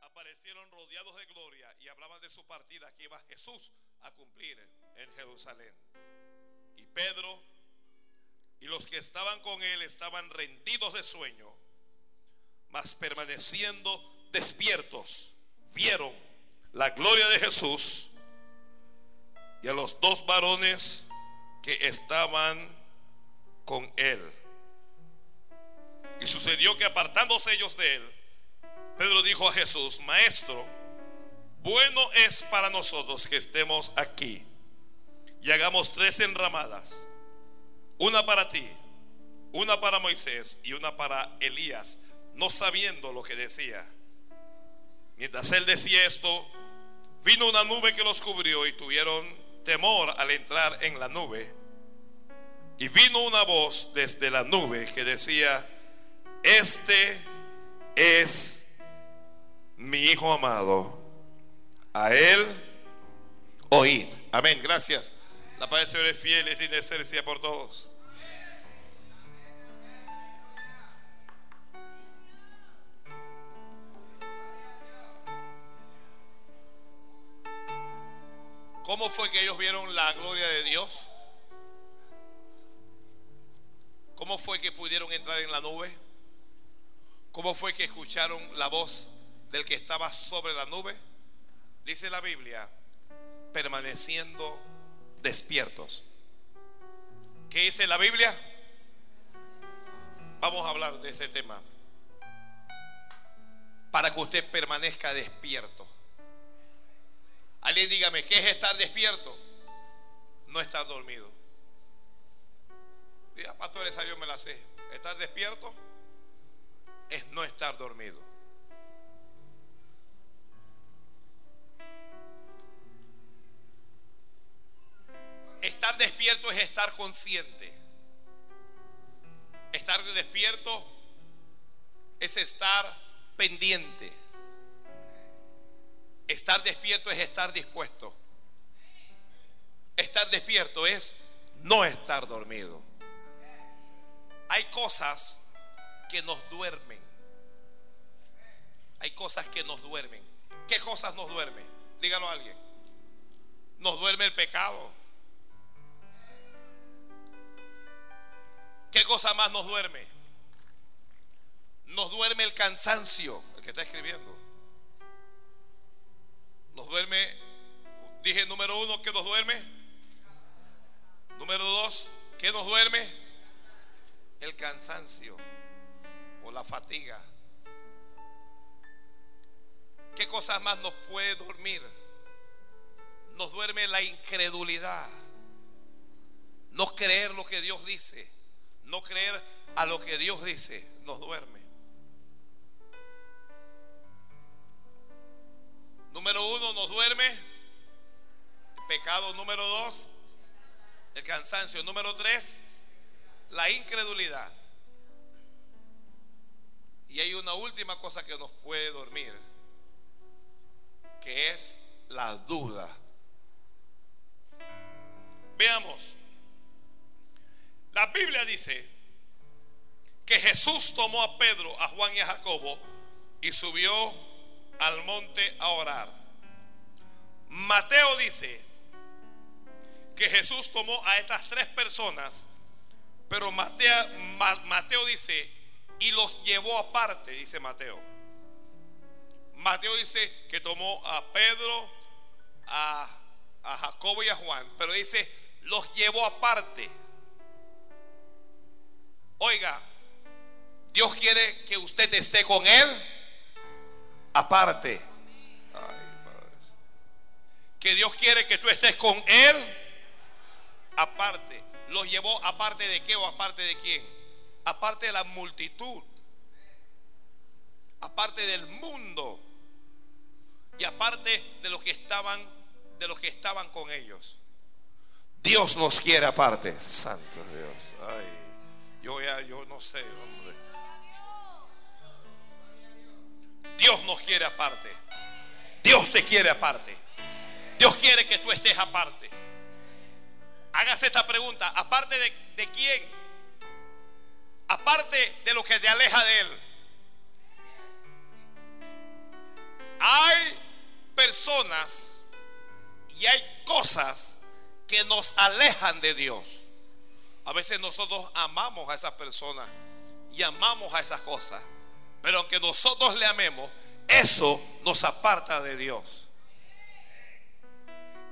aparecieron rodeados de gloria y hablaban de su partida que iba Jesús a cumplir en Jerusalén. Y Pedro y los que estaban con él estaban rendidos de sueño, mas permaneciendo despiertos, vieron la gloria de Jesús y a los dos varones que estaban con él. Y sucedió que apartándose ellos de él, Pedro dijo a Jesús, Maestro, bueno es para nosotros que estemos aquí y hagamos tres enramadas, una para ti, una para Moisés y una para Elías, no sabiendo lo que decía. Mientras él decía esto, vino una nube que los cubrió y tuvieron temor al entrar en la nube. Y vino una voz desde la nube que decía, este es mi Hijo amado, a él oíd. Amén, gracias. La paz del Señor es fiel y tiene esencia por todos. ¿Cómo fue que ellos vieron la gloria de Dios? ¿Cómo fue que pudieron entrar en la nube? ¿Cómo fue que escucharon la voz del que estaba sobre la nube? Dice la Biblia, permaneciendo despiertos. ¿Qué dice la Biblia? Vamos a hablar de ese tema. Para que usted permanezca despierto. Alguien dígame, ¿qué es estar despierto? No estar dormido. Diga, pastor, esa yo me la sé. Estar despierto es no estar dormido. Estar despierto es estar consciente. Estar despierto es estar pendiente. Estar despierto es estar dispuesto. Estar despierto es no estar dormido. Hay cosas que nos duermen. Hay cosas que nos duermen. ¿Qué cosas nos duermen? Dígalo a alguien. Nos duerme el pecado. ¿Qué cosa más nos duerme? Nos duerme el cansancio, el que está escribiendo. Nos duerme, dije número uno, ¿qué nos duerme? Número dos, ¿qué nos duerme? El cansancio o la fatiga. ¿Qué cosas más nos puede dormir? Nos duerme la incredulidad. No creer lo que Dios dice. No creer a lo que Dios dice. Nos duerme. Número uno, nos duerme. Pecado número dos, el cansancio. Número tres, la incredulidad. Y hay una última cosa que nos puede dormir, que es la duda. Veamos. La Biblia dice que Jesús tomó a Pedro, a Juan y a Jacobo y subió al monte a orar. Mateo dice que Jesús tomó a estas tres personas, pero Mateo, dice, y los llevó aparte, dice Mateo. Mateo dice que tomó a Pedro, a, a Jacobo y a Juan, pero dice, los llevó aparte. Oiga, Dios quiere que usted esté con Él aparte. que Dios quiere que tú estés con Él aparte. ¿Los llevó aparte de qué o aparte de quién? Aparte de la multitud. Aparte del mundo. Y aparte de los que estaban de los que estaban con ellos. Dios nos quiere aparte. Santo Dios. Ay. Yo ya, yo no sé, hombre. Dios nos quiere aparte. Dios te quiere aparte. Dios quiere que tú estés aparte. Hágase esta pregunta. ¿Aparte de, de quién? Aparte de lo que te aleja de Él. personas y hay cosas que nos alejan de Dios. A veces nosotros amamos a esas personas y amamos a esas cosas, pero aunque nosotros le amemos, eso nos aparta de Dios.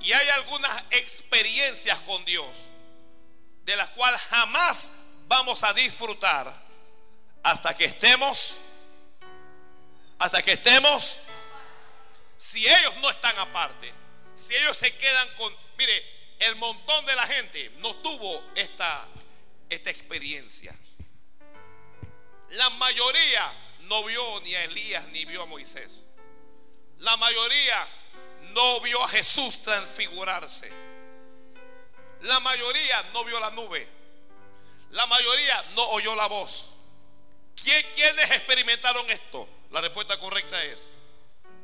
Y hay algunas experiencias con Dios de las cuales jamás vamos a disfrutar hasta que estemos, hasta que estemos, si ellos no están aparte, si ellos se quedan con, mire, el montón de la gente no tuvo esta, esta experiencia. La mayoría no vio ni a Elías ni vio a Moisés. La mayoría no vio a Jesús transfigurarse. La mayoría no vio la nube. La mayoría no oyó la voz. ¿Quiénes experimentaron esto? La respuesta correcta es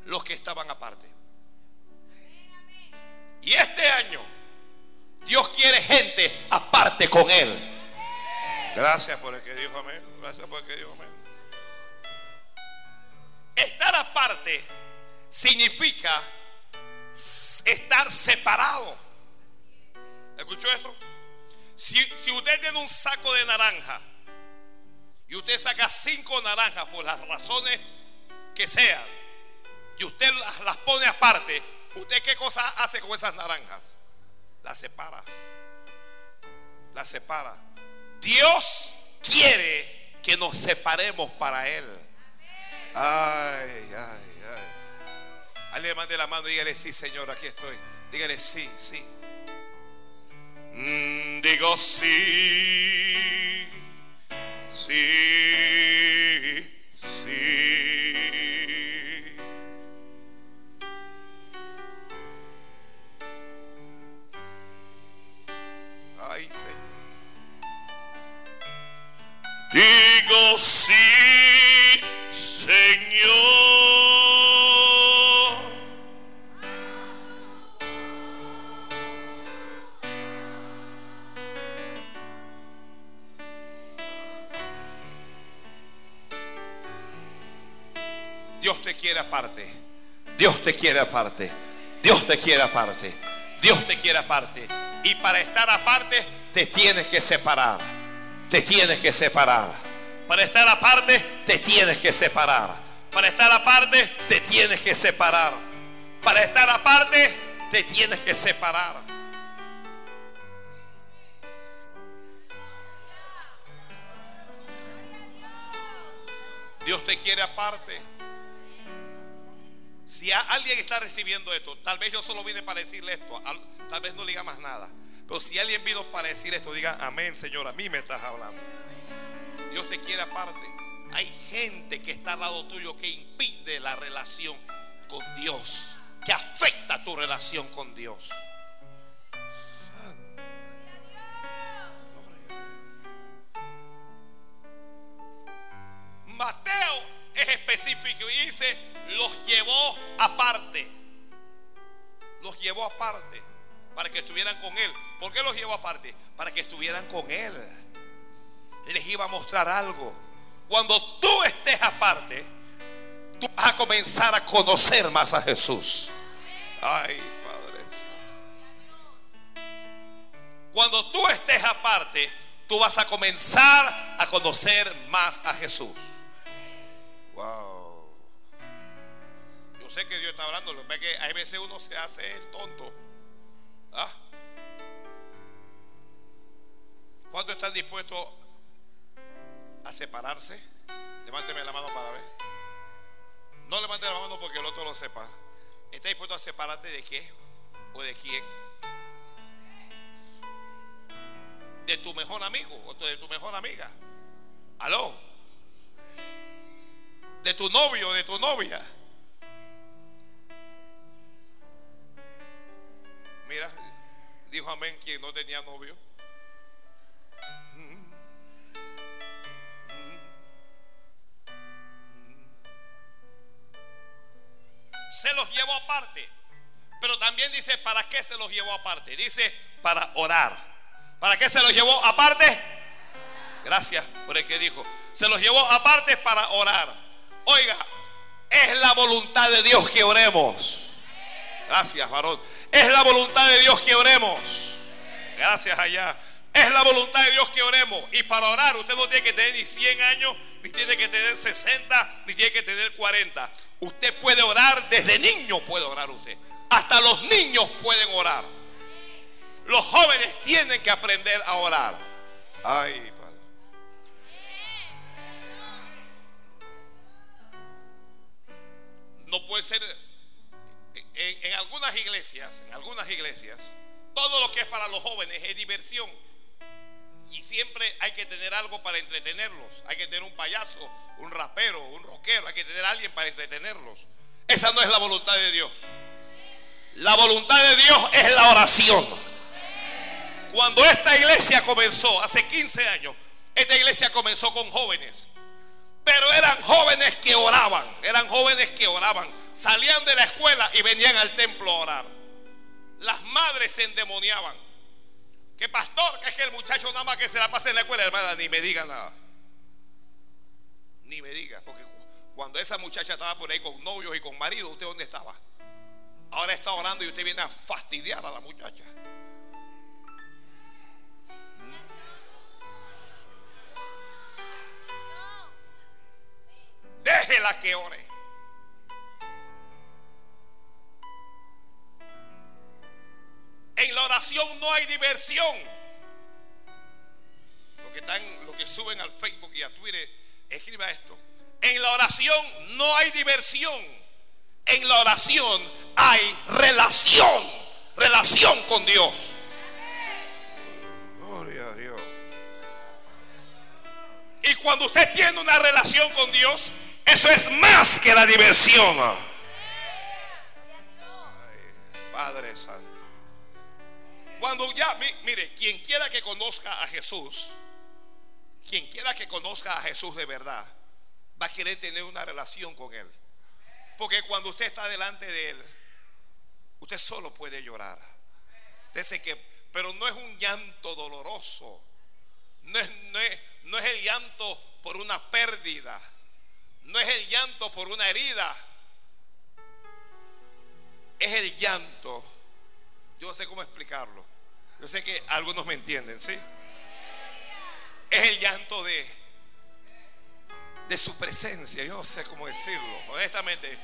los que estaban aparte. Y este año Dios quiere gente aparte con Él. Gracias por el que dijo amén. Gracias por el que dijo amén. Estar aparte significa estar separado. ¿Escuchó esto? Si, si, usted tiene un saco de naranja y usted saca cinco naranjas por las razones que sean y usted las, las pone aparte, ¿usted qué cosa hace con esas naranjas? Las separa. Las separa. Dios quiere que nos separemos para Él. Ay, ay, ay. Alguien mande la mano y dígale, sí, Señor, aquí estoy. Dígale, sí, sí. Mm, digo, sí, sí, sí. Sí, Señor. Dios te quiere aparte. Dios te quiere aparte. Dios te quiere aparte. Dios te quiere aparte. Y para estar aparte te tienes que separar. Te tienes que separar. Para estar aparte te tienes que separar. Para estar aparte te tienes que separar. Para estar aparte te tienes que separar. Dios te quiere aparte. Si alguien está recibiendo esto, tal vez yo solo vine para decirle esto, tal vez no diga más nada. Pero si alguien vino para decir esto, diga, amén, Señor, a mí me estás hablando. Dios te quiere aparte. Hay gente que está al lado tuyo que impide la relación con Dios, que afecta tu relación con Dios. Mateo es específico y dice, los llevó aparte. Los llevó aparte para que estuvieran con Él. ¿Por qué los llevó aparte? Para que estuvieran con Él. Les iba a mostrar algo. Cuando tú estés aparte, tú vas a comenzar a conocer más a Jesús. Ay, Padre. Cuando tú estés aparte, tú vas a comenzar a conocer más a Jesús. Wow. Yo sé que Dios está hablando, lo que hay veces uno se hace el tonto. ¿Ah? ¿Cuántos están dispuestos a separarse? Levánteme la mano para ver. No levante la mano porque el otro lo sepa. ¿Estás dispuesto a separarte de qué? ¿O de quién? ¿De tu mejor amigo o de tu mejor amiga? ¿Aló? de tu novio, de tu novia. Mira, dijo amén quien no tenía novio. Se los llevó aparte. Pero también dice, ¿para qué se los llevó aparte? Dice, para orar. ¿Para qué se los llevó aparte? Gracias por el que dijo. Se los llevó aparte para orar. Oiga, es la voluntad de Dios que oremos. Gracias, varón. Es la voluntad de Dios que oremos. Gracias allá. Es la voluntad de Dios que oremos. Y para orar usted no tiene que tener ni 100 años, ni tiene que tener 60, ni tiene que tener 40. Usted puede orar, desde niño puede orar usted. Hasta los niños pueden orar. Los jóvenes tienen que aprender a orar. Ay, Padre. No puede ser en, en, algunas iglesias, en algunas iglesias, todo lo que es para los jóvenes es diversión. Y siempre hay que tener algo para entretenerlos. Hay que tener un payaso, un rapero, un rockero. Hay que tener alguien para entretenerlos. Esa no es la voluntad de Dios. La voluntad de Dios es la oración. Cuando esta iglesia comenzó, hace 15 años, esta iglesia comenzó con jóvenes. Pero eran jóvenes que oraban. Eran jóvenes que oraban. Salían de la escuela y venían al templo a orar. Las madres se endemoniaban. Que pastor, que es que el muchacho nada más que se la pasa en la escuela, hermana, ni me diga nada. Ni me diga, porque cuando esa muchacha estaba por ahí con novios y con marido, ¿usted dónde estaba? Ahora está orando y usted viene a fastidiar a la muchacha. Déjela que ore. En la oración no hay diversión. Lo que están, lo que suben al Facebook y a Twitter, escriba esto. En la oración no hay diversión. En la oración hay relación, relación con Dios. Gloria a Dios. Y cuando usted tiene una relación con Dios, eso es más que la diversión. Padre Santo. Cuando ya, mire, quien quiera que conozca a Jesús, quien quiera que conozca a Jesús de verdad, va a querer tener una relación con Él. Porque cuando usted está delante de Él, usted solo puede llorar. que, pero no es un llanto doloroso. No es, no, es, no es el llanto por una pérdida. No es el llanto por una herida. Es el llanto. Yo no sé cómo explicarlo. Yo sé que algunos me entienden, ¿sí? Es el llanto de, de su presencia. Yo no sé cómo decirlo. Honestamente,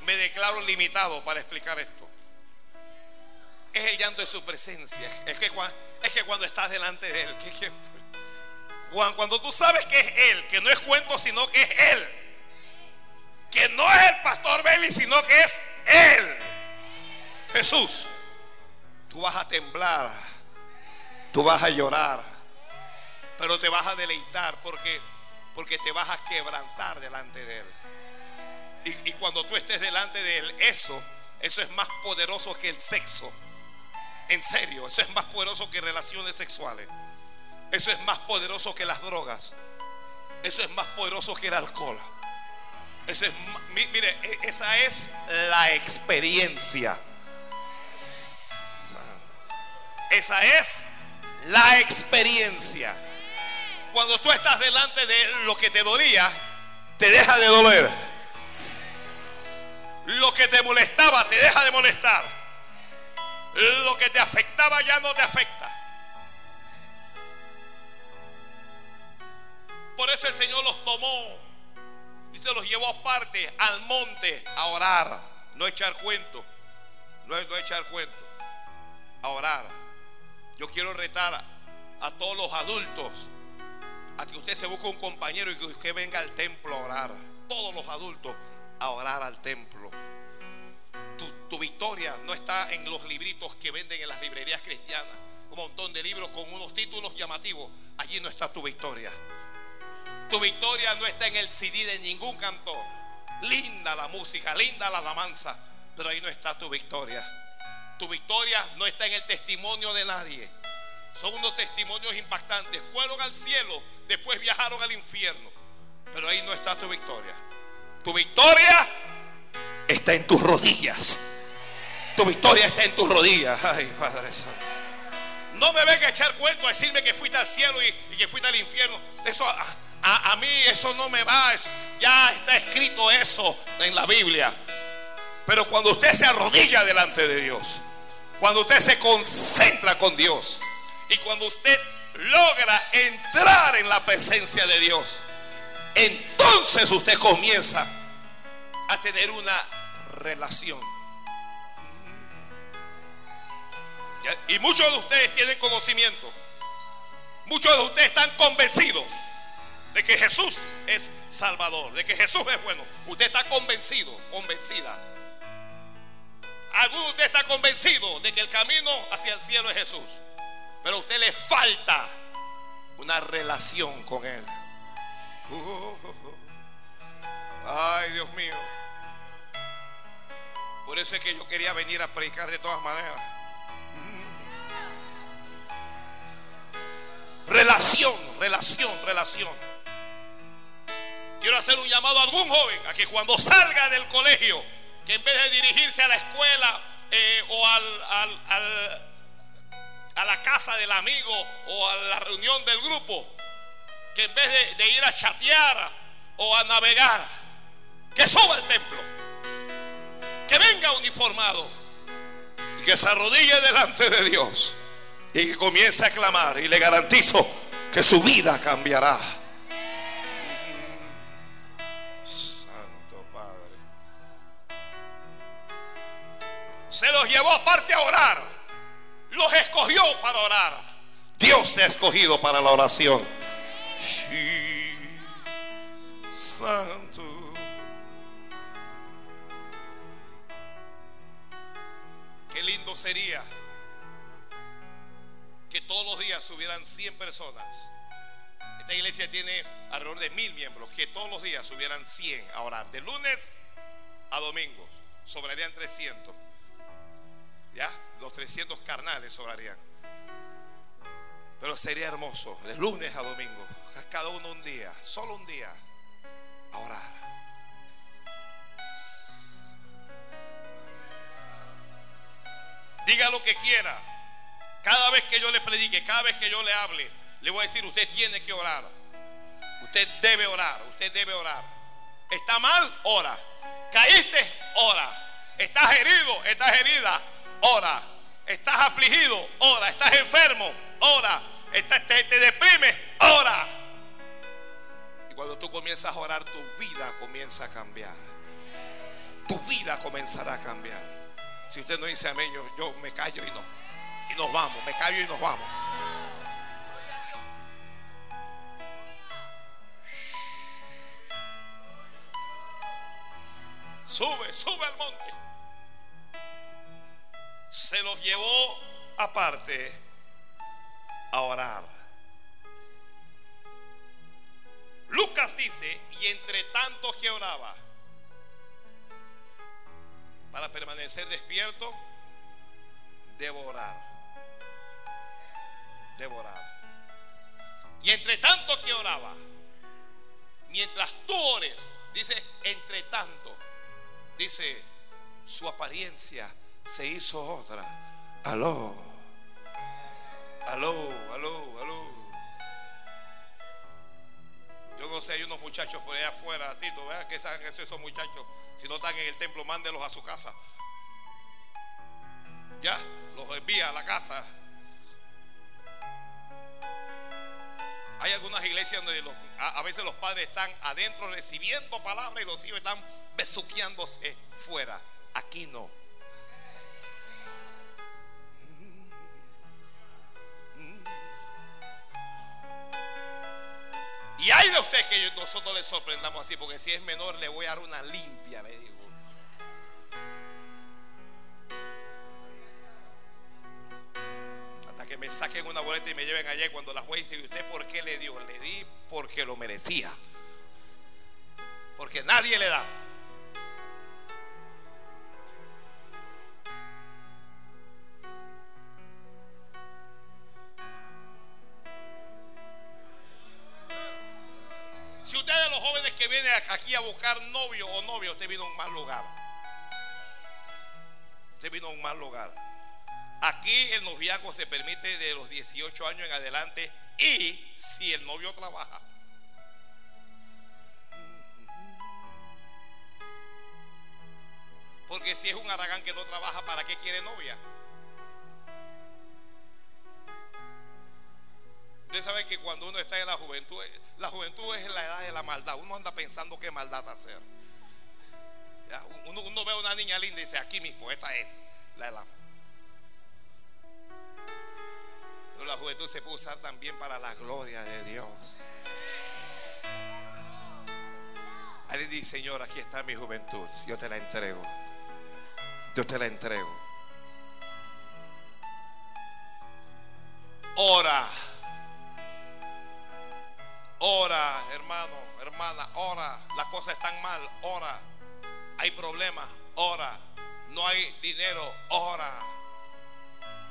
me declaro limitado para explicar esto. Es el llanto de su presencia. Es que, es que cuando estás delante de Él, que, cuando tú sabes que es Él, que no es cuento, sino que es Él. Que no es el pastor Belli, sino que es Él. Jesús. Tú vas a temblar Tú vas a llorar, pero te vas a deleitar porque, porque te vas a quebrantar delante de Él. Y, cuando tú estés delante de Él, eso, eso es más poderoso que el sexo. En serio, eso es más poderoso que relaciones sexuales. Eso es más poderoso que las drogas. Eso es más poderoso que el alcohol. Eso es, mire, e, esa es la experiencia. Esa es la experiencia. Cuando tú estás delante de lo que te dolía, te deja de doler. Lo que te molestaba, te deja de molestar. Lo que te afectaba ya no te afecta. Por eso el Señor los tomó y se los llevó aparte al monte a orar. No echar cuento. No, no echar cuento. A orar. Yo quiero retar a, todos los adultos a que usted se busque un compañero y que usted venga al templo a orar. Todos los adultos a orar al templo. Tu, tu, victoria no está en los libritos que venden en las librerías cristianas. Un montón de libros con unos títulos llamativos. Allí no está tu victoria. Tu victoria no está en el CD de ningún cantor. Linda la música, linda la alabanza. Pero ahí no está tu victoria. Tu victoria no está en el testimonio de nadie. Son unos testimonios impactantes. Fueron al cielo, después viajaron al infierno. Pero ahí no está tu victoria. Tu victoria está en tus rodillas. Tu victoria está en tus rodillas. Ay, Padre Santo. No me venga a echar cuento a decirme que fuiste al cielo y, que fuiste al infierno. Eso a, mí eso no me va. ya está escrito eso en la Biblia. Pero cuando usted se arrodilla delante de Dios, cuando usted se concentra con Dios y cuando usted logra entrar en la presencia de Dios, entonces usted comienza a tener una relación. Y muchos de ustedes tienen conocimiento. Muchos de ustedes están convencidos de que Jesús es Salvador, de que Jesús es bueno. Usted está convencido, convencida. Alguno de ustedes está convencido de que el camino hacia el cielo es Jesús. Pero a usted le falta una relación con Él. ay, Dios mío. Por eso es que yo quería venir a predicar de todas maneras. Relación, relación, relación. Quiero hacer un llamado a algún joven a que cuando salga del colegio, que en vez de dirigirse a la escuela eh, o al, a la casa del amigo o a la reunión del grupo, que en vez de, ir a chatear o a navegar, que suba al templo, que venga uniformado y que se arrodille delante de Dios y que comience a clamar y le garantizo que su vida cambiará. Se los llevó aparte a orar. Los escogió para orar. Dios te ha escogido para la oración. Santo. Qué lindo sería que todos los días subieran 100 personas. Esta iglesia tiene alrededor de mil miembros, que todos los días subieran 100 a orar, de lunes a domingos, sobrarían 300. Ya, los 300 carnales sobrarían. Pero sería hermoso, de lunes a domingo, cada uno un día, solo un día, a orar. Diga lo que quiera. Cada vez que yo le predique, cada vez que yo le hable, le voy a decir, usted tiene que orar. Usted debe orar, usted debe orar. ¿Está mal? Ora. ¿Caíste? Ora. ¿Estás herido? ¿Estás herida? Ora. ¿Estás afligido? Ora. ¿Estás enfermo? Ora. ¿Te, te deprimes? Ora. Y cuando tú comienzas a orar, tu vida comienza a cambiar. Tu vida comenzará a cambiar. Si usted no dice amén, yo, yo me callo y no. Y nos vamos. Me callo y nos vamos. Sube, sube al monte. Se los llevó aparte a orar. Lucas dice, y entre tanto que oraba, para permanecer despierto, devorar. Devorar. Y entre tanto que oraba, mientras tú ores, dice, entre tanto, dice, su apariencia se hizo otra. Aló. Aló, aló, aló. Yo no sé, hay unos muchachos por allá afuera, Tito, vea que saben esos muchachos. Si no están en el templo, mándelos a su casa. Ya, los envía a la casa. Hay algunas iglesias donde a, veces los padres están adentro recibiendo palabras y los hijos están besuqueándose fuera. Aquí no. Y hay de usted que nosotros le sorprendamos así, porque si es menor le voy a dar una limpia, le digo. Hasta que me saquen una boleta y me lleven allá cuando la juez dice, ¿y usted por qué le dio? Le di porque lo merecía. Porque nadie le da. Jóvenes que vienen aquí a buscar novio o novia, usted vino a un mal lugar. Usted vino a un mal lugar. Aquí el noviazgo se permite de los 18 años en adelante y si el novio trabaja. Porque si un aragán que no trabaja, ¿para qué quiere novia? Usted sabe que cuando uno está en la juventud, la juventud es la edad de la maldad. Uno anda pensando qué maldad hacer. Uno, ve a una niña linda y dice, aquí mismo, esta es la de la... Pero la juventud se puede usar también para la gloria de Dios. Alguien dice, Señor, aquí está mi juventud. Yo te la entrego. Yo te la entrego. Ora. Ora, hermano, hermana, ora. Las cosas están mal, ora. Hay problemas, ora. No hay dinero, ora.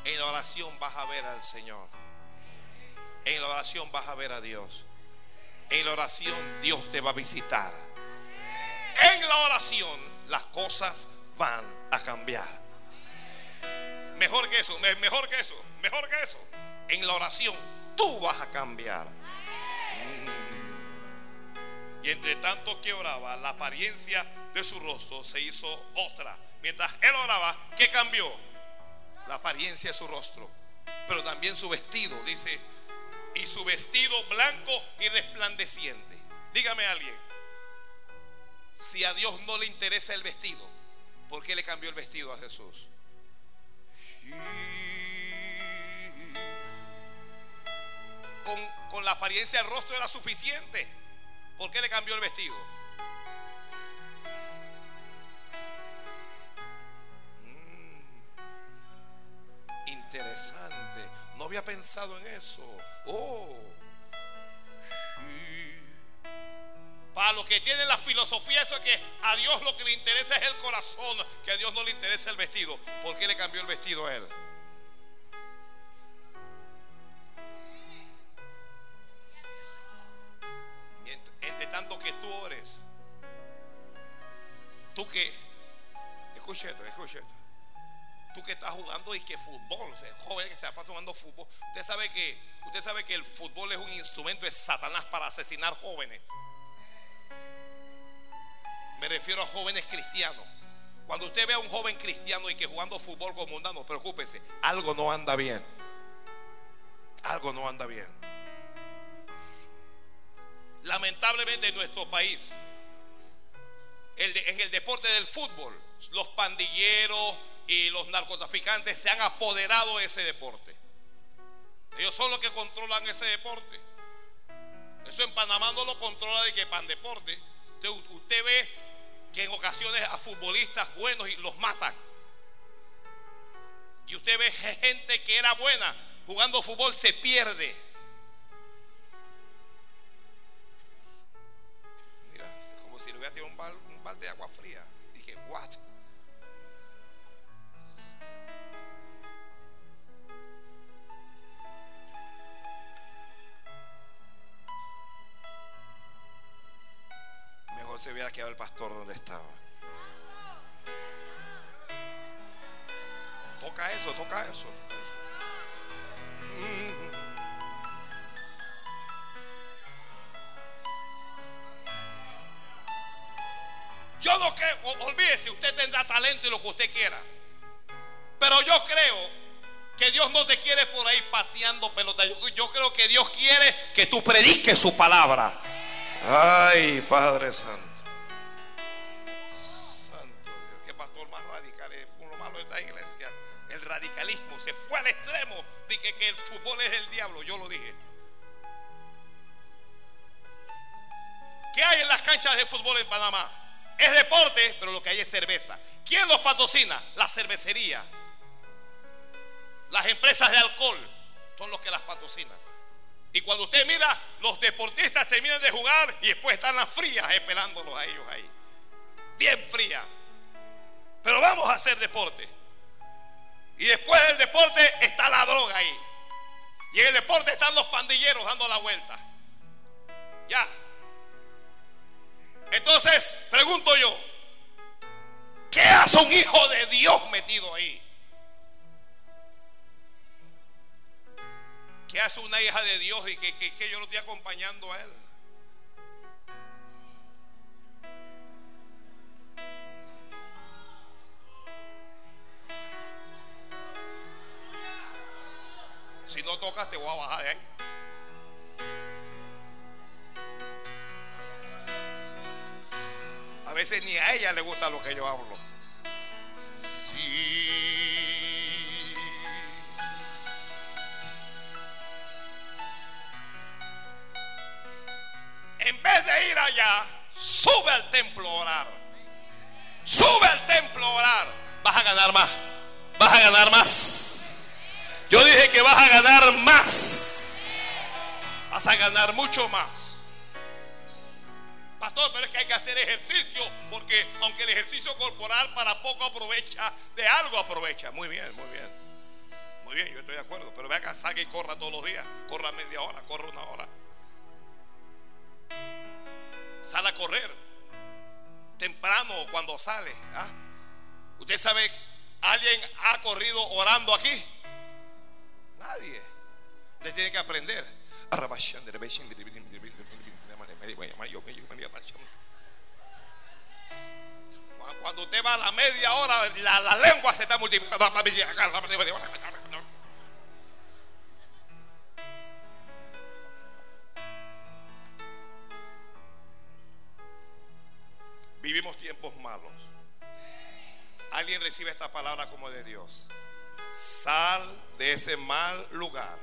En la oración vas a ver al Señor. En la oración vas a ver a Dios. En la oración Dios te va a visitar. En la oración las cosas van a cambiar. Mejor que eso, mejor que eso, mejor que eso. En la oración tú vas a cambiar. Y entre tanto que oraba, la apariencia de su rostro se hizo otra. Mientras él oraba, ¿qué cambió? La apariencia de su rostro. Pero también su vestido, dice, y su vestido blanco y resplandeciente. Dígame alguien, si a Dios no le interesa el vestido, ¿por qué le cambió el vestido a Jesús? Con, con la apariencia del rostro era suficiente. ¿Por qué le cambió el vestido? Mm, interesante. No había pensado en eso. Oh. Para los que tienen la filosofía, eso es que a Dios lo que le interesa es el corazón, que a Dios no le interesa el vestido. ¿Por qué le cambió el vestido a él? Tú que, escucha esto, tú que estás jugando y que fútbol, o joven que se está jugando fútbol, usted sabe que, usted sabe que el fútbol es un instrumento de Satanás para asesinar jóvenes. Me refiero a jóvenes cristianos. Cuando usted ve a un joven cristiano y que jugando fútbol con mundano, preocúpese, algo no anda bien. Algo no anda bien lamentablemente en nuestro país, en el deporte del fútbol, los pandilleros y los narcotraficantes se han apoderado de ese deporte. Ellos son los que controlan ese deporte. Eso en Panamá no lo controla de que pan deporte. Usted, ve que en ocasiones a futbolistas buenos los matan. Y usted ve gente que era buena jugando fútbol se pierde. Le hubiera tirado un, bal, un balde de agua fría. Dije, what? Mejor se hubiera quedado el pastor donde estaba. Toca eso, toca eso. Toca. Mm. Yo no creo, olvídese, usted tendrá talento y lo que usted quiera. Pero yo creo que Dios no te quiere por ahí pateando pelota. Yo, creo que Dios quiere que tú prediques su palabra. Ay, Padre Santo. Santo Dios, qué pastor más radical es uno malo de esta iglesia. El radicalismo se fue al extremo de que, que el fútbol es el diablo. Yo lo dije. ¿Qué hay en las canchas de fútbol en Panamá? Es deporte, pero lo que hay es cerveza. ¿Quién los patrocina? La cervecería. Las empresas de alcohol son los que las patrocinan. Y cuando usted mira, los deportistas terminan de jugar y después están las frías esperándolos a ellos ahí. Bien fría. Pero vamos a hacer deporte. Y después del deporte está la droga ahí. Y en el deporte están los pandilleros dando la vuelta. Ya, entonces, pregunto yo, ¿qué hace un hijo de Dios metido ahí? ¿Qué hace una hija de Dios y que, que, que yo lo estoy acompañando a él? Si no tocas, te voy a bajar de ahí. Ni a ella le gusta lo que yo hablo. Sí. En vez de ir allá, sube al templo a orar. Sube al templo a orar. Vas a ganar más. Vas a ganar más. Yo dije que vas a ganar más. Vas a ganar mucho más. Pastor, pero es que hay que hacer ejercicio porque aunque el ejercicio corporal para poco aprovecha, de algo aprovecha. Muy bien, muy bien. Muy bien, yo estoy de acuerdo. Pero ve acá, salga y corra todos los días. Corra media hora, corra una hora. Sale a correr. Temprano cuando sale. ¿ah? Usted sabe, ¿alguien ha corrido orando aquí? Nadie. Le tiene que aprender. Cuando usted va a la media hora, la, la lengua se está multiplicando. Vivimos tiempos malos. Alguien recibe esta palabra como de Dios. Sal de ese mal lugar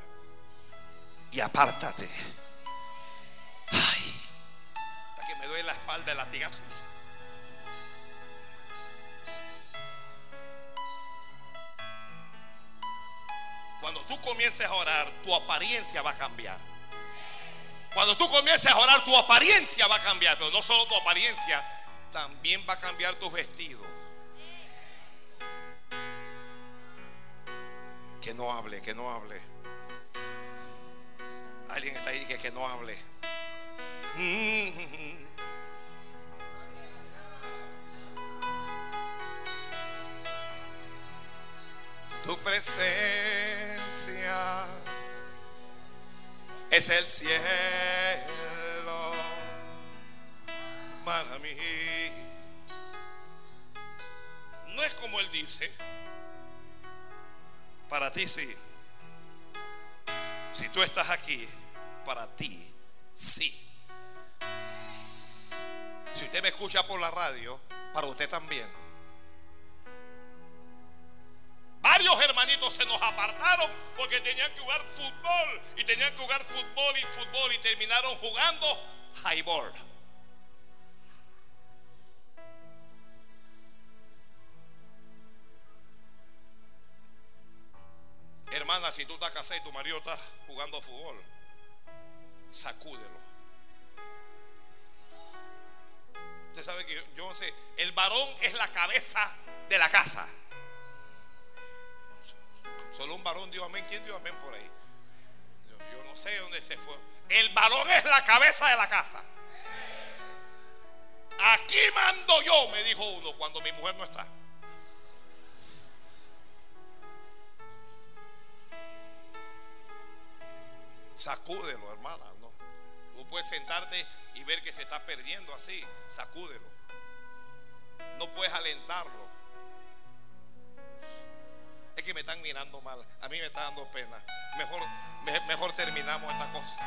y apártate. Me duele la espalda el latigazo. Cuando tú comiences a orar, tu apariencia va a cambiar. Cuando tú comiences a orar, tu apariencia va a cambiar. Pero no solo tu apariencia, también va a cambiar tus vestidos. Que no hable, que no hable. Alguien está ahí que, que no hable. Tu presencia es el cielo para mí. No es como él dice. Para ti sí. Si tú estás aquí, para ti sí. Si usted me escucha por la radio, para usted también. Varios hermanitos se nos apartaron porque tenían que jugar fútbol y tenían que jugar fútbol y fútbol y terminaron jugando highball. Hermana, si tú estás casada y tu marido está jugando fútbol, sacúdelo. Usted sabe que yo, yo no sé, el varón es la cabeza de la casa. Solo un varón dio amén. ¿Quién dio amén por ahí? Yo, no sé dónde se fue. El varón es la cabeza de la casa. Aquí mando yo, me dijo uno cuando mi mujer no está. Sacúdelo, hermana. No. Tú puedes sentarte y ver que se está perdiendo así. Sacúdelo. No puedes alentarlo. Que me están mirando mal. A mí me está dando pena. Mejor, me- mejor terminamos esta cosa.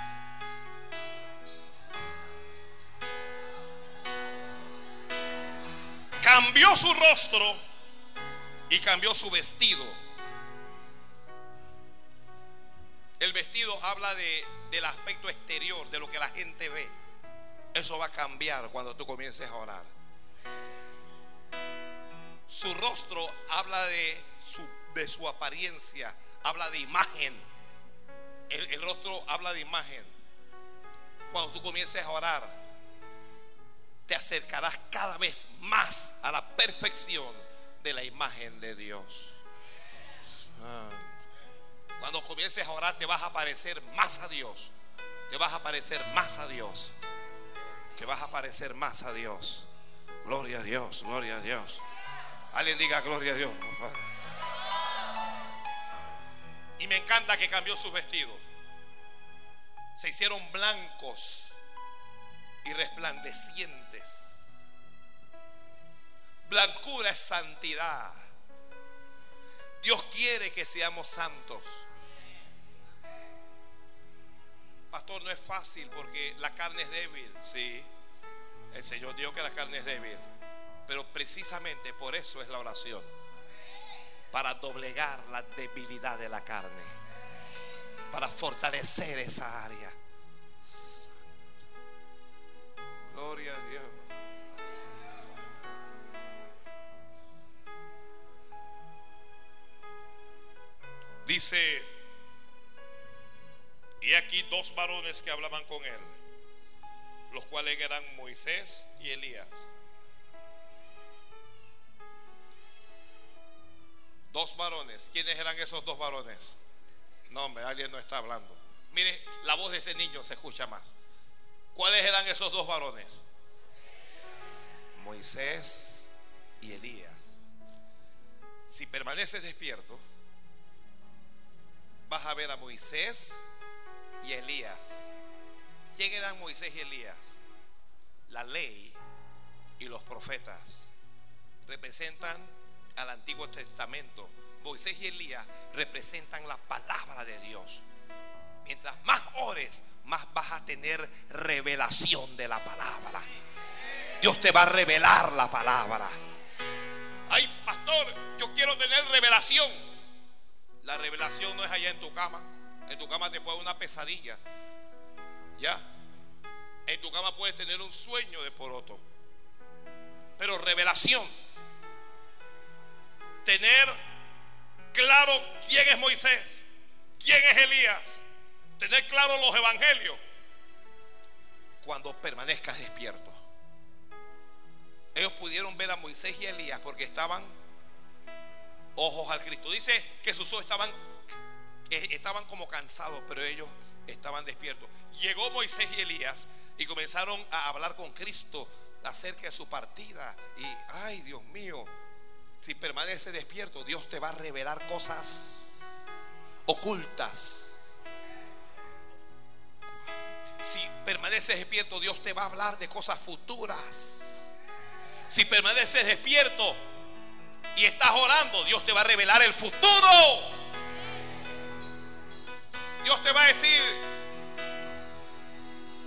Cambió su rostro y cambió su vestido. El vestido habla de, del aspecto exterior, de lo que la gente ve. Eso va a cambiar cuando tú comiences a orar. Su rostro habla de su, de su apariencia, habla de imagen. El, rostro habla de imagen. Cuando tú comiences a orar, te acercarás cada vez más a la perfección de la imagen de Dios. Ah. Cuando comiences a orar te vas a parecer más a Dios. Te vas a parecer más a Dios. Te vas a parecer más a Dios. Gloria a Dios, gloria a Dios. Alguien diga gloria a Dios. Y me encanta que cambió sus vestidos. Se hicieron blancos y resplandecientes. Blancura es santidad. Dios quiere que seamos santos. Pastor, no es fácil porque la carne es débil. Sí, el Señor dijo que la carne es débil. Pero precisamente por eso es la oración. Para doblegar la debilidad de la carne. Para fortalecer esa área. Gloria a Dios. Dice, y aquí dos varones que hablaban con él, los cuales eran Moisés y Elías. Dos varones. ¿Quiénes eran esos dos varones? No, hombre, alguien no está hablando. Mire, la voz de ese niño se escucha más. ¿Cuáles eran esos dos varones? Moisés y Elías. Si permaneces despierto, vas a ver a Moisés y Elías. ¿Quién eran Moisés y Elías? La ley y los profetas representan al Antiguo Testamento. Moisés y Elías representan la palabra de Dios. Mientras más ores, más vas a tener revelación de la palabra. Dios te va a revelar la palabra. Ay, pastor, yo quiero tener revelación. La revelación no es allá en tu cama. En tu cama te puede una pesadilla. Ya. En tu cama puedes tener un sueño de poroto. Pero revelación. Tener claro quién es Moisés, quién es Elías. Tener claro los evangelios. Cuando permanezcas despierto. Ellos pudieron ver a Moisés y Elías porque estaban ojos al Cristo. Dice que sus ojos estaban, estaban como cansados, pero ellos estaban despiertos. Llegó Moisés y Elías y comenzaron a hablar con Cristo acerca de su partida. Y, ay Dios mío, si permanece despierto, Dios te va a revelar cosas ocultas. Si permaneces despierto, Dios te va a hablar de cosas futuras. Si permaneces despierto, y estás orando, Dios te va a revelar el futuro. Dios te va a decir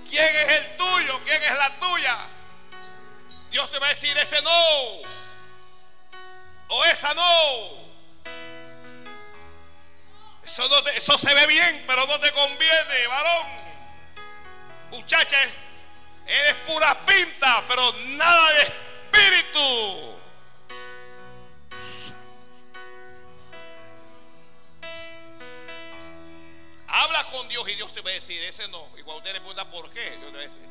quién es el tuyo, quién es la tuya. Dios te va a decir ese no o esa no. Eso, no eso se ve bien, pero no te conviene, varón. Muchacha, eres pura pinta, pero nada de espíritu. Habla con Dios y Dios te va a decir, ese no. Y cuando usted le pregunta por qué, Dios te va a decir,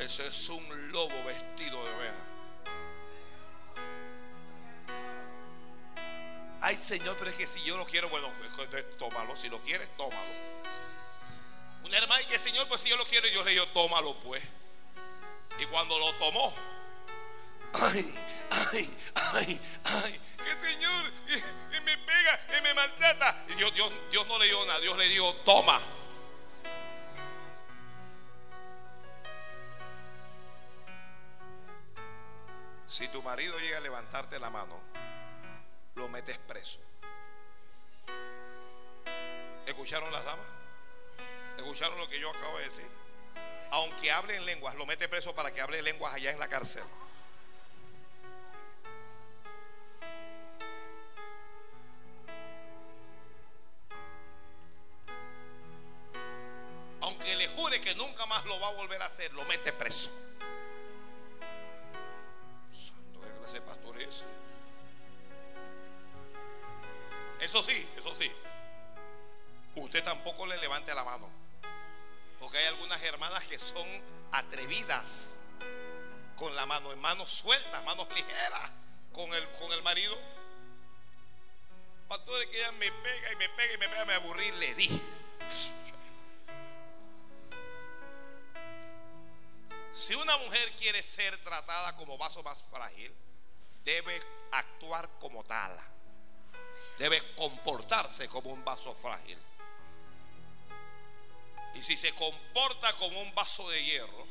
ese es un lobo vestido de oveja. Ay, Señor, pero es que si yo lo quiero, bueno, tómalo. Si lo quieres, tómalo. Una hermana y que, Señor, pues si yo lo quiero, yo le digo, tómalo, pues. Y cuando lo tomó, ay, ay, ay, ay, que Señor, y, me pega, y me maltrata. Y Dios, Dios, Dios no le dio nada, Dios le dijo, toma. Si tu marido llega a levantarte la mano, lo metes preso. ¿Escucharon las damas? ¿Escucharon lo que yo acabo de decir? Aunque hable en lenguas, lo mete preso para que hable lenguas allá en la cárcel. que nunca más lo va a volver a hacer, lo mete preso. Usted tampoco le levante la mano. Porque hay algunas hermanas que son atrevidas con la mano, en manos sueltas, manos ligeras con el, con el marido. Pastor, que ella me pega y me pega y me pega, me aburrí, le di. Si una mujer quiere ser tratada como vaso más frágil, debe actuar como tal. Debe comportarse como un vaso frágil. Y si se comporta como un vaso de hierro,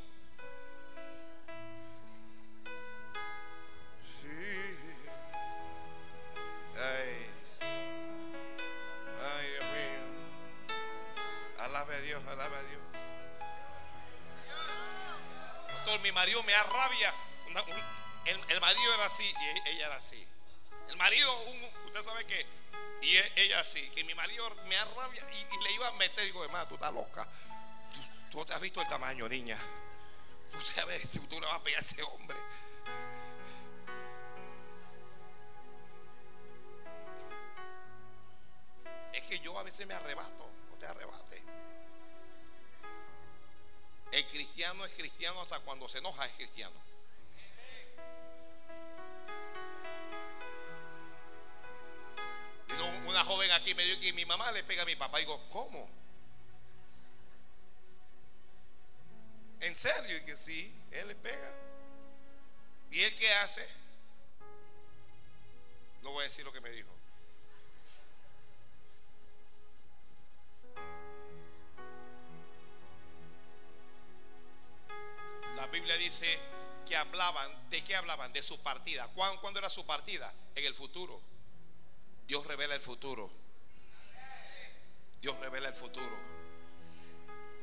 ay, ay Dios mío, alabe a Dios. alaba a Dios. Doctor, mi marido me arrabia. el, marido era así y ella era así. El marido, usted sabe que, y e, ella así, que mi marido me arrabia y, le iba a meter. Digo, hermano, tú estás loca. Tú, tú te has visto el tamaño, niña. Tú sabes si tú le vas a pegar a ese hombre. Es que yo a veces me arrebato, no te arrebate. El cristiano es cristiano hasta cuando se enoja es cristiano. Aquí me dijo que mi mamá le pega a mi papá. Y digo, ¿cómo? ¿En serio? Y que sí, él le pega. ¿Y él qué hace? No voy a decir lo que me dijo. La Biblia dice que hablaban, ¿de qué hablaban? De su partida. ¿Cuándo, era su partida? En el futuro. Dios revela el futuro. Dios revela el futuro.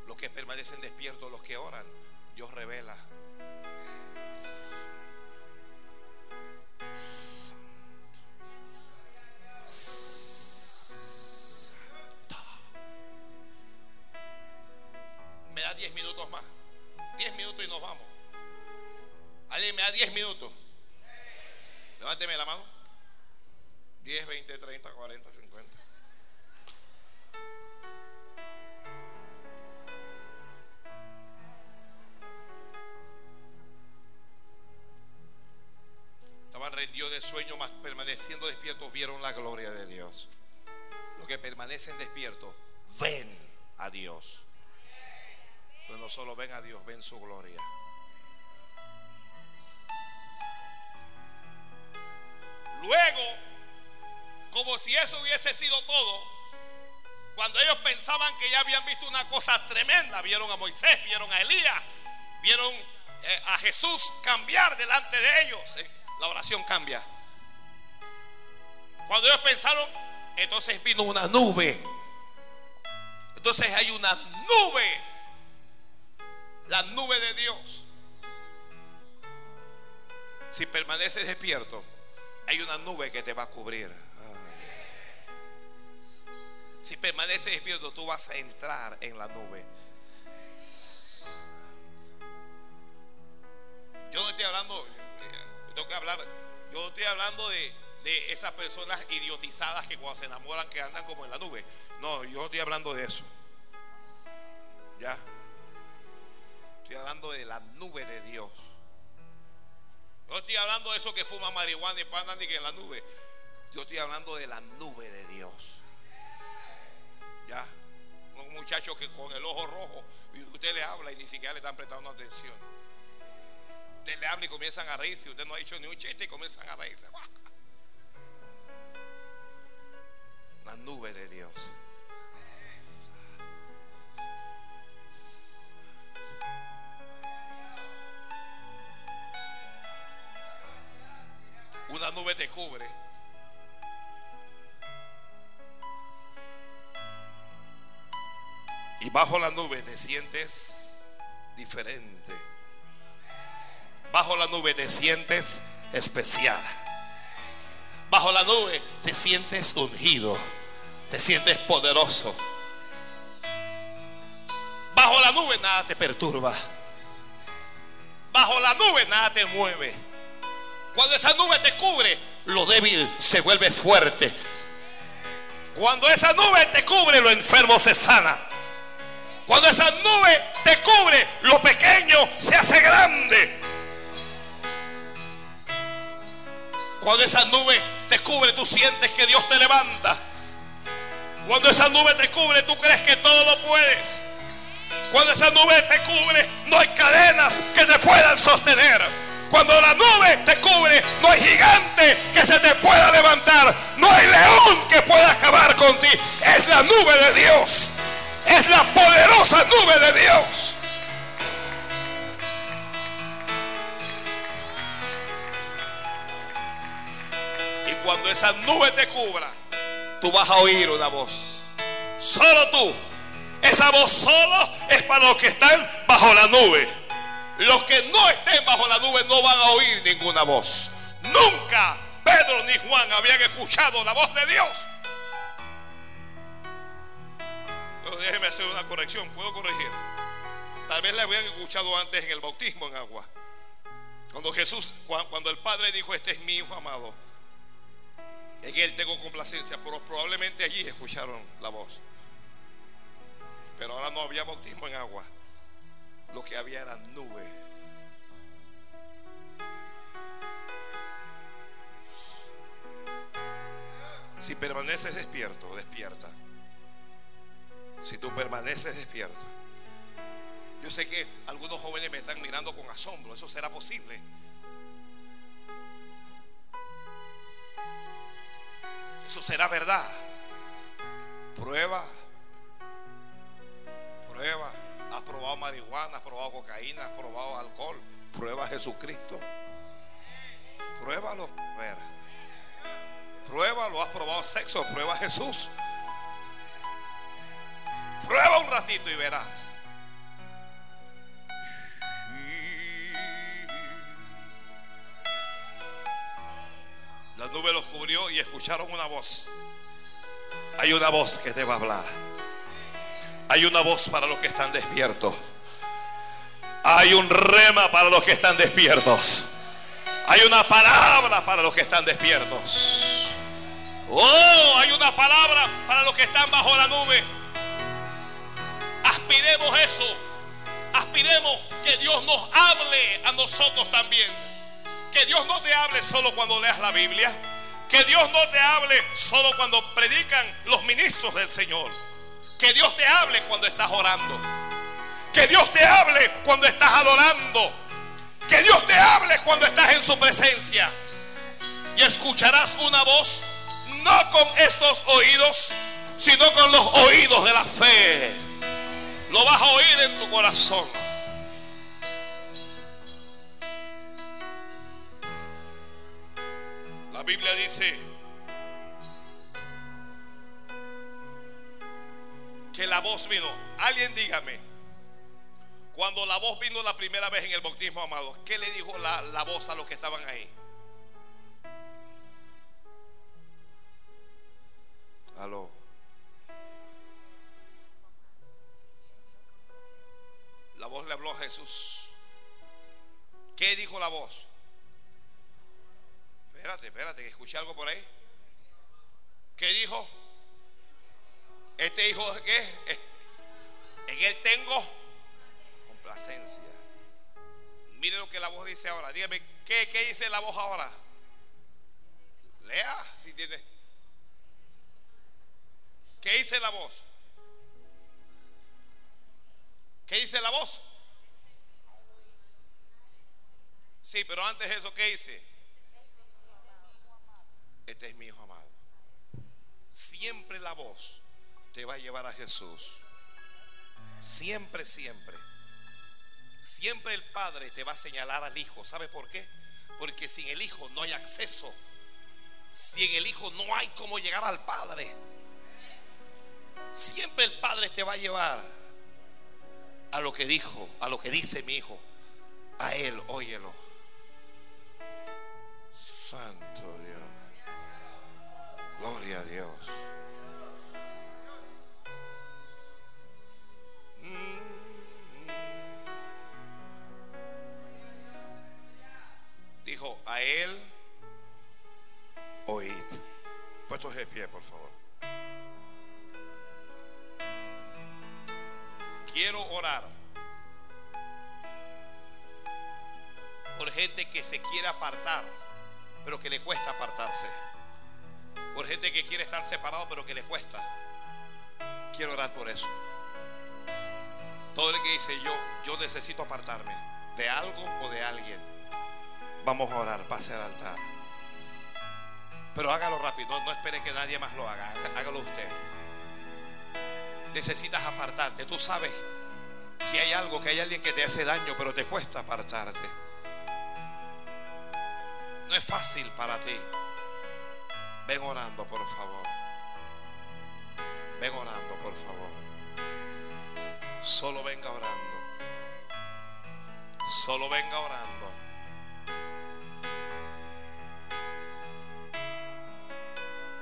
Los que permanecen despiertos, los que oran, Dios revela. Ven a Dios, ven su gloria. Luego, como si eso hubiese sido todo, cuando ellos pensaban que ya habían visto una cosa tremenda, vieron a Moisés, vieron a Elías, vieron eh, a Jesús cambiar delante de ellos. Eh, la oración cambia. Cuando ellos pensaron, entonces vino una nube. Entonces hay una nube la nube de Dios. Si permaneces despierto, hay una nube que te va a cubrir. Si permaneces despierto, tú vas a entrar en la nube. Yo no estoy hablando, tengo que hablar, yo estoy hablando de, de esas personas idiotizadas que cuando se enamoran que andan como en la nube. No, yo no estoy hablando de eso. Ya. Estoy hablando de la nube de Dios. No estoy hablando de eso que fuma marihuana y pandan que en la nube. Yo estoy hablando de la nube de Dios. Ya. Un muchacho que con el ojo rojo y usted le habla y ni siquiera le están prestando atención. Usted le habla y comienzan a reírse. Usted no ha dicho ni un chiste y comienzan a reírse. La nube de Dios. Una nube te cubre. Y bajo la nube te sientes diferente. Bajo la nube te sientes especial. Bajo la nube te sientes ungido. Te sientes poderoso. Bajo la nube nada te perturba. Bajo la nube nada te mueve. Cuando esa nube te cubre, lo débil se vuelve fuerte. Cuando esa nube te cubre, lo enfermo se sana. Cuando esa nube te cubre, lo pequeño se hace grande. Cuando esa nube te cubre, tú sientes que Dios te levanta. Cuando esa nube te cubre, tú crees que todo lo puedes. Cuando esa nube te cubre, no hay cadenas que te puedan sostener. Cuando la nube te cubre, no hay gigante que se te pueda levantar. No hay león que pueda acabar con ti. Es la nube de Dios. Es la poderosa nube de Dios. Y cuando esa nube te cubra, tú vas a oír una voz. Solo tú. Esa voz solo es para los que están bajo la nube. Los que no estén bajo la nube no van a oír ninguna voz. Nunca Pedro ni Juan habían escuchado la voz de Dios. Pero déjeme hacer una corrección, puedo corregir. Tal vez la habían escuchado antes en el bautismo en agua. Cuando Jesús, cuando el Padre dijo, este es mi Hijo amado, en Él tengo complacencia, pero probablemente allí escucharon la voz. Pero ahora no había bautismo en agua. Lo que había era nube. Si permaneces despierto, despierta. Si tú permaneces despierto. Yo sé que algunos jóvenes me están mirando con asombro. ¿Eso será posible? Eso será verdad. Prueba. Marihuana, has probado cocaína, has probado alcohol. Prueba a Jesucristo. Pruébalo. Pruébalo. Has probado sexo. Prueba a Jesús. Prueba un ratito y verás. La nube los cubrió y escucharon una voz. Hay una voz que te va a hablar. Hay una voz para los que están despiertos. Hay un rema para los que están despiertos. Hay una palabra para los que están despiertos. Oh, hay una palabra para los que están bajo la nube. Aspiremos eso. Aspiremos que Dios nos hable a nosotros también. Que Dios no te hable solo cuando leas la Biblia. Que Dios no te hable solo cuando predican los ministros del Señor. Que Dios te hable cuando estás orando. Que Dios te hable cuando estás adorando. Que Dios te hable cuando estás en su presencia. Y escucharás una voz no con estos oídos, sino con los oídos de la fe. Lo vas a oír en tu corazón. La Biblia dice que la voz vino. Alguien dígame, cuando la voz vino la primera vez en el bautismo, amado, ¿qué le dijo la, la voz a los que estaban ahí? Aló. La voz le habló a Jesús. ¿Qué dijo la voz? Espérate, espérate, que escuché algo por ahí. ¿Qué dijo? Este hijo de qué? En él tengo Mire lo que la voz dice ahora. Dígame, ¿qué, qué dice la voz ahora? Lea si tiene. ¿Qué dice la voz? ¿Qué dice la voz? Sí, pero antes de eso, ¿qué dice? Este es mi hijo amado. Siempre la voz te va a llevar a Jesús. Siempre, siempre. Siempre el Padre te va a señalar al Hijo. ¿Sabe por qué? Porque sin el Hijo no hay acceso. Sin el Hijo no hay cómo llegar al Padre. Siempre el Padre te va a llevar a lo que dijo, a lo que dice mi Hijo. A Él, óyelo. Santo Dios. Gloria a Dios. A él oíd. Puestos de pie, por favor. Quiero orar por gente que se quiere apartar, pero que le cuesta apartarse. Por gente que quiere estar separado, pero que le cuesta. Quiero orar por eso. Todo el que dice yo, yo necesito apartarme de algo o de alguien. Vamos a orar, pase al altar. Pero hágalo rápido, no, no espere que nadie más lo haga. Hágalo usted. Necesitas apartarte. Tú sabes que hay algo, que hay alguien que te hace daño, pero te cuesta apartarte. No es fácil para ti. Ven orando, por favor. Ven orando, por favor. Solo venga orando. Solo venga orando.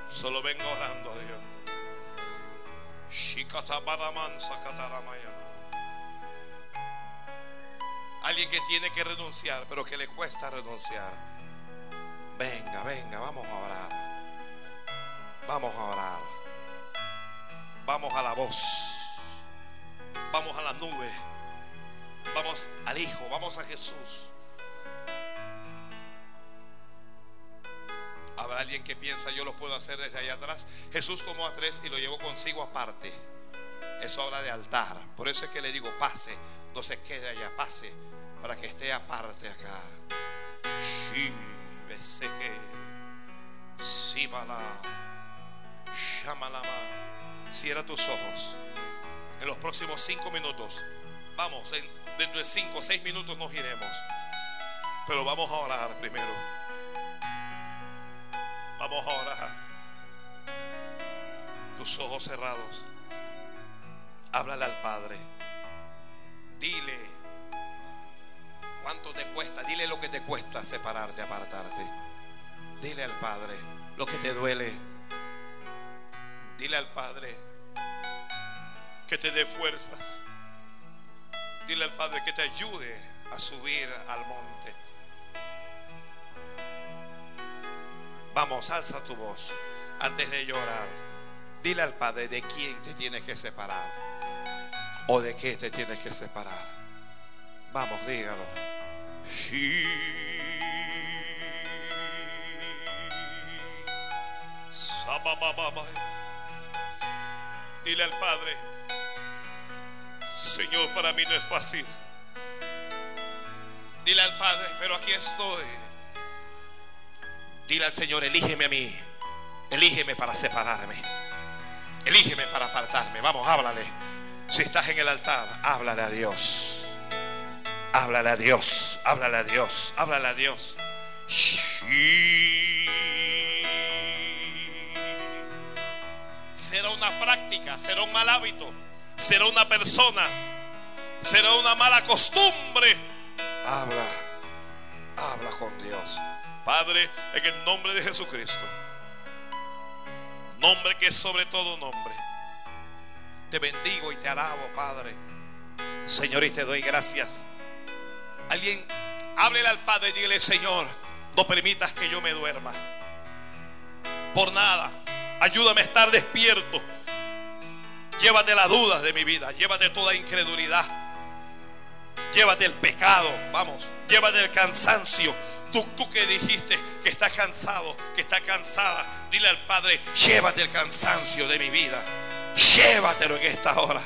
Solo venga orando a Dios. Alguien que tiene que renunciar, pero que le cuesta renunciar. Venga, venga, vamos a orar. Vamos a orar. Vamos a la voz. Vamos a la nube. Vamos al Hijo. Vamos a Jesús. Habrá alguien que piensa, yo lo puedo hacer desde allá atrás. Jesús tomó a tres y lo llevó consigo aparte. Eso habla de altar. Por eso es que le digo, pase, no se quede allá, pase, para que esté aparte acá. Cierra tus ojos. En los próximos cinco minutos, vamos, dentro de cinco o seis minutos nos iremos. Pero vamos a orar primero. Vamos a orar. Tus ojos cerrados. Háblale al Padre. Dile cuánto te cuesta. Dile lo que te cuesta separarte, apartarte. Dile al Padre lo que te duele. Dile al Padre que te dé fuerzas. Dile al Padre que te ayude a subir al monte. Vamos, alza tu voz antes de llorar. Dile al Padre de quién te tienes que separar o de qué te tienes que separar. Vamos, dígalo. Dile al Padre, Señor, para mí no es fácil. Dile al Padre, pero aquí estoy. Dile al Señor, elígeme a mí. Elígeme para separarme. Elígeme para apartarme. Vamos, háblale. Si estás en el altar, háblale a Dios. Háblale a Dios. Háblale a Dios. Háblale a Dios. Será una práctica, será un mal hábito, será una persona, será una mala costumbre. Habla, habla con Dios. Padre, en el nombre de Jesucristo. Nombre que es sobre todo nombre. Te bendigo y te alabo, Padre. Señor, y te doy gracias. Alguien, háblele al Padre y dile, Señor, no permitas que yo me duerma. Por nada. Ayúdame a estar despierto. Llévate las dudas de mi vida. Llévate toda incredulidad. Llévate el pecado. Vamos. Llévate el cansancio. Tú, tú que dijiste que estás cansado, que estás cansada, dile al Padre, llévate el cansancio de mi vida. Llévatelo en esta hora.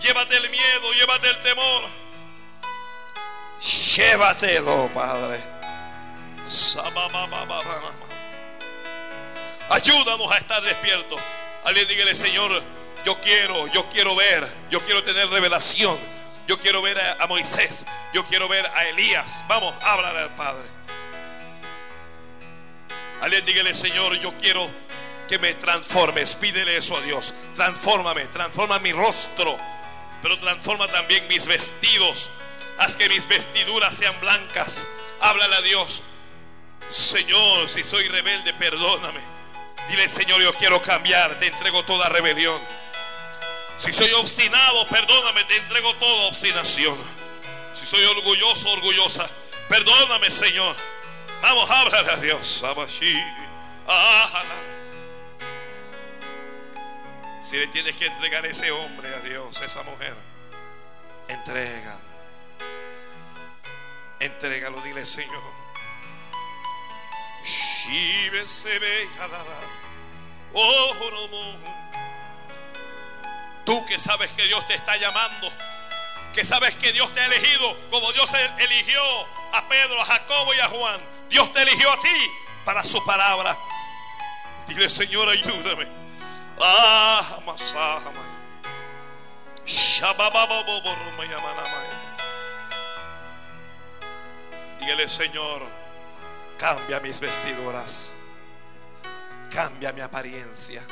Llévate el miedo, llévate el temor. Llévatelo, Padre. Ayúdanos a estar despiertos. Alguien dígale, Señor, yo quiero, yo quiero ver, yo quiero tener revelación. Yo quiero ver a, Moisés, yo quiero ver a Elías. Vamos, háblale al Padre. Alguien dígale, Señor, yo quiero que me transformes. Pídele eso a Dios. Transfórmame, transforma mi rostro, pero transforma también mis vestidos. Haz que mis vestiduras sean blancas. Háblale a Dios. Señor, si soy rebelde, perdóname. Dile, Señor, yo quiero cambiar. Te entrego toda rebelión. Si soy obstinado, perdóname, te entrego toda obstinación. Si soy orgulloso, orgullosa, perdóname, Señor. Vamos, háblale a Dios. Si le tienes que entregar ese hombre a Dios, esa mujer, entrega. Entrégalo, dile, Señor. Oh, Tú que sabes que Dios te está llamando, que sabes que Dios te ha elegido, como Dios eligió a Pedro, a Jacobo y a Juan. Dios te eligió a ti para su palabra. Dile, Señor, ayúdame. Ah, Dígale, Señor, cambia mis vestiduras. Cambia mi apariencia.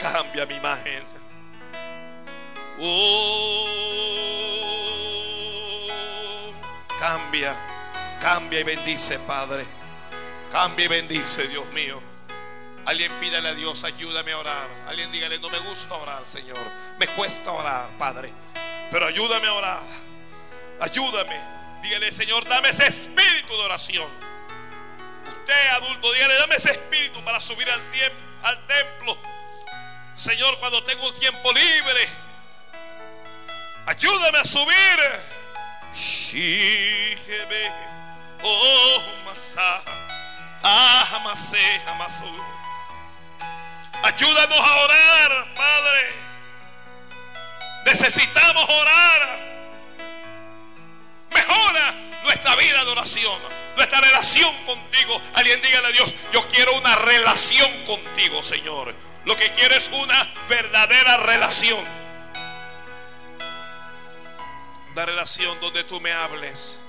Cambia mi imagen. Oh, cambia, cambia y bendice, Padre. Cambia y bendice, Dios mío. Alguien pídale a Dios, ayúdame a orar. Alguien dígale, no me gusta orar, Señor. Me cuesta orar, Padre. Pero ayúdame a orar. Ayúdame. Dígale, Señor, dame ese espíritu de oración. Usted, adulto, dígale, dame ese espíritu para subir al, al templo. Señor, cuando tengo un tiempo libre, ayúdame a subir. Oh, Ayúdanos a orar, Padre. Necesitamos orar. Mejora nuestra vida de oración, nuestra relación contigo. Alguien dígale a Dios, yo quiero una relación contigo, Señor. Lo que quiero es una verdadera relación. Una relación donde tú me hables.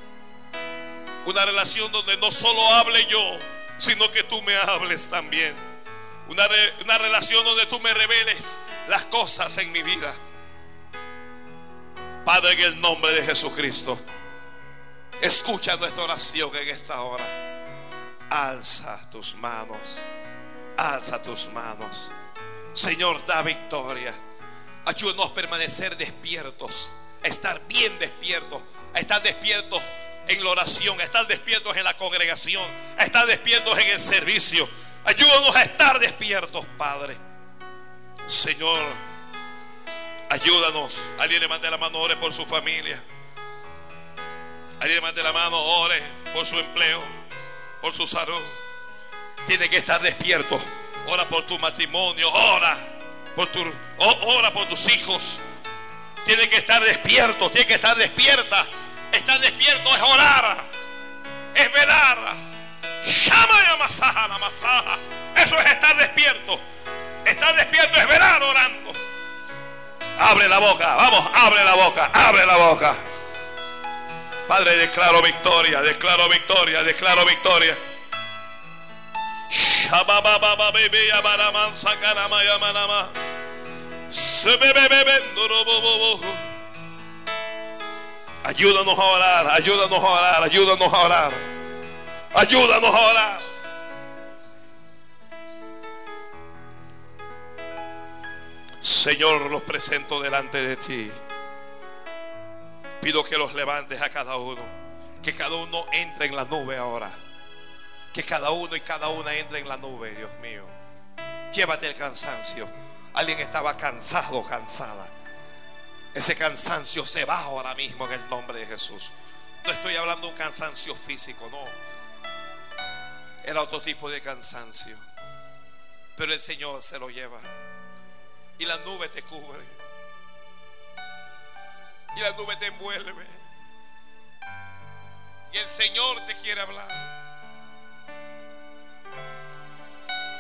Una relación donde no solo hable yo, sino que tú me hables también. Una, una relación donde tú me reveles las cosas en mi vida. Padre, en el nombre de Jesucristo, escucha nuestra oración en esta hora. Alza tus manos, alza tus manos. Señor, da victoria. Ayúdanos a permanecer despiertos, a estar bien despiertos, a estar despiertos en la oración, a estar despiertos en la congregación, a estar despiertos en el servicio. Ayúdanos a estar despiertos, Padre. Señor, ayúdanos. Alguien levante la mano, ore por su familia. Alguien levante la mano, ore por su empleo, por su salud. Tiene que estar despierto. Ora por tu matrimonio, ora por tu, ora por tus hijos. Tiene que estar despierto, tiene que estar despierta. Estar despierto es orar, es velar. Llama y amasaja la masaja. Eso es estar despierto. Estar despierto es velar orando. Abre la boca, vamos, abre la boca, abre la boca. Padre, declaro victoria, declaro victoria, declaro victoria. Ayúdanos a orar, ayúdanos a orar, ayúdanos a orar. Ayúdanos a orar. Señor, los presento delante de ti. Pido que los levantes a cada uno. Que cada uno entre en la nube ahora. Que cada uno y cada una entre en la nube, Dios mío. Llévate el cansancio. Alguien estaba cansado, cansada. Ese cansancio se va ahora mismo en el nombre de Jesús. No estoy hablando de un cansancio físico, no. Era otro tipo de cansancio. Pero el Señor se lo lleva. Y la nube te cubre. Y la nube te envuelve. Y el Señor te quiere hablar.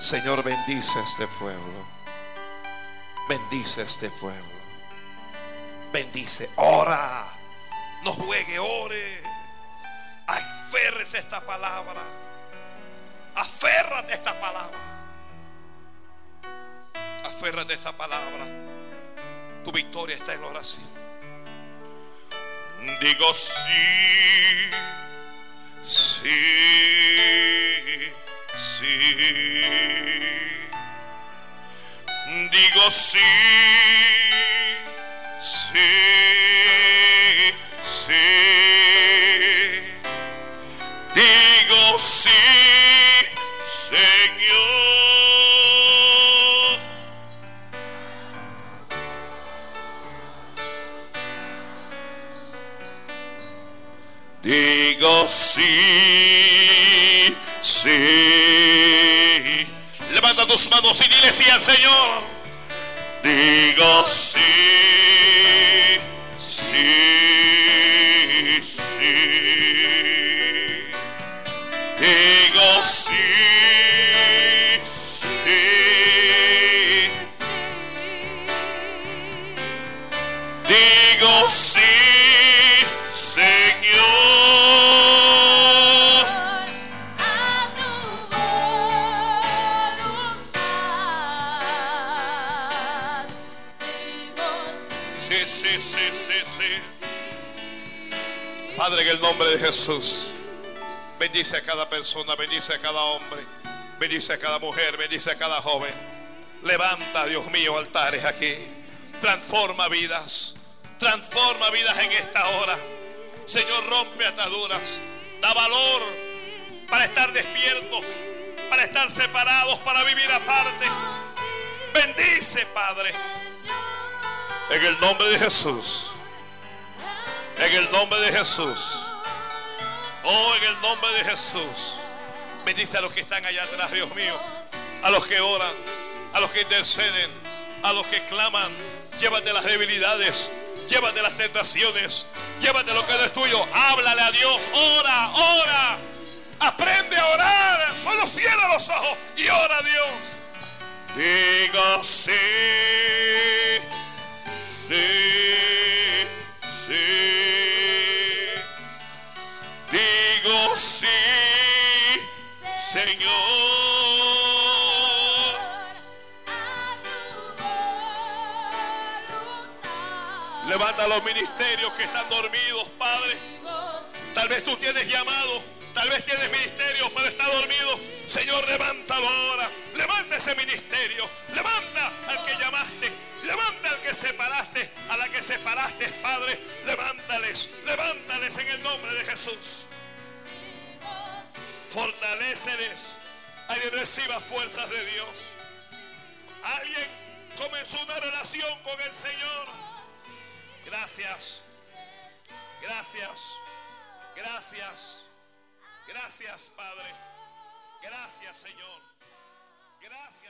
Señor, bendice este pueblo. Bendice este pueblo. Bendice. Ora. No juegue, ore. Aférrese esta palabra. Aférrate a esta palabra. Aférrate a esta palabra. Tu victoria está en la oración. Digo sí, sí, sí. Digo sí, sí, tus manos y dile sí al Señor. Digo sí, sí, sí. Digo sí, sí. Nombre de Jesús. Bendice a cada persona, bendice a cada hombre, bendice a cada mujer, bendice a cada joven. Levanta, Dios mío, altares aquí. Transforma vidas, transforma vidas en esta hora. Señor, rompe ataduras, da valor para estar despiertos, para estar separados, para vivir aparte. Bendice, Padre. En el nombre de Jesús. En el nombre de Jesús. Oh, en el nombre de Jesús. Bendice a los que están allá atrás, Dios mío. A los que oran, a los que interceden, a los que claman. Llévate las debilidades, llévate las tentaciones, llévate lo que no es tuyo. Háblale a Dios, ora, ora. Aprende a orar. Solo cierra los ojos y ora a Dios. Diga sí, sí, sí. Digo sí, Señor. Levanta los ministerios que están dormidos, Padre. Tal vez tú tienes llamado, tal vez tienes ministerio, pero está dormido. Señor, levántalo ahora. Levanta ese ministerio. Levanta al que llamaste. Levanta al que separaste, a la que separaste, Padre. Levántales, levántales en el nombre de Jesús. Fortaléceles. Alguien reciba fuerzas de Dios. Alguien comenzó una relación con el Señor. Gracias. Gracias. Gracias. Gracias, Padre. Gracias, Señor. Gracias.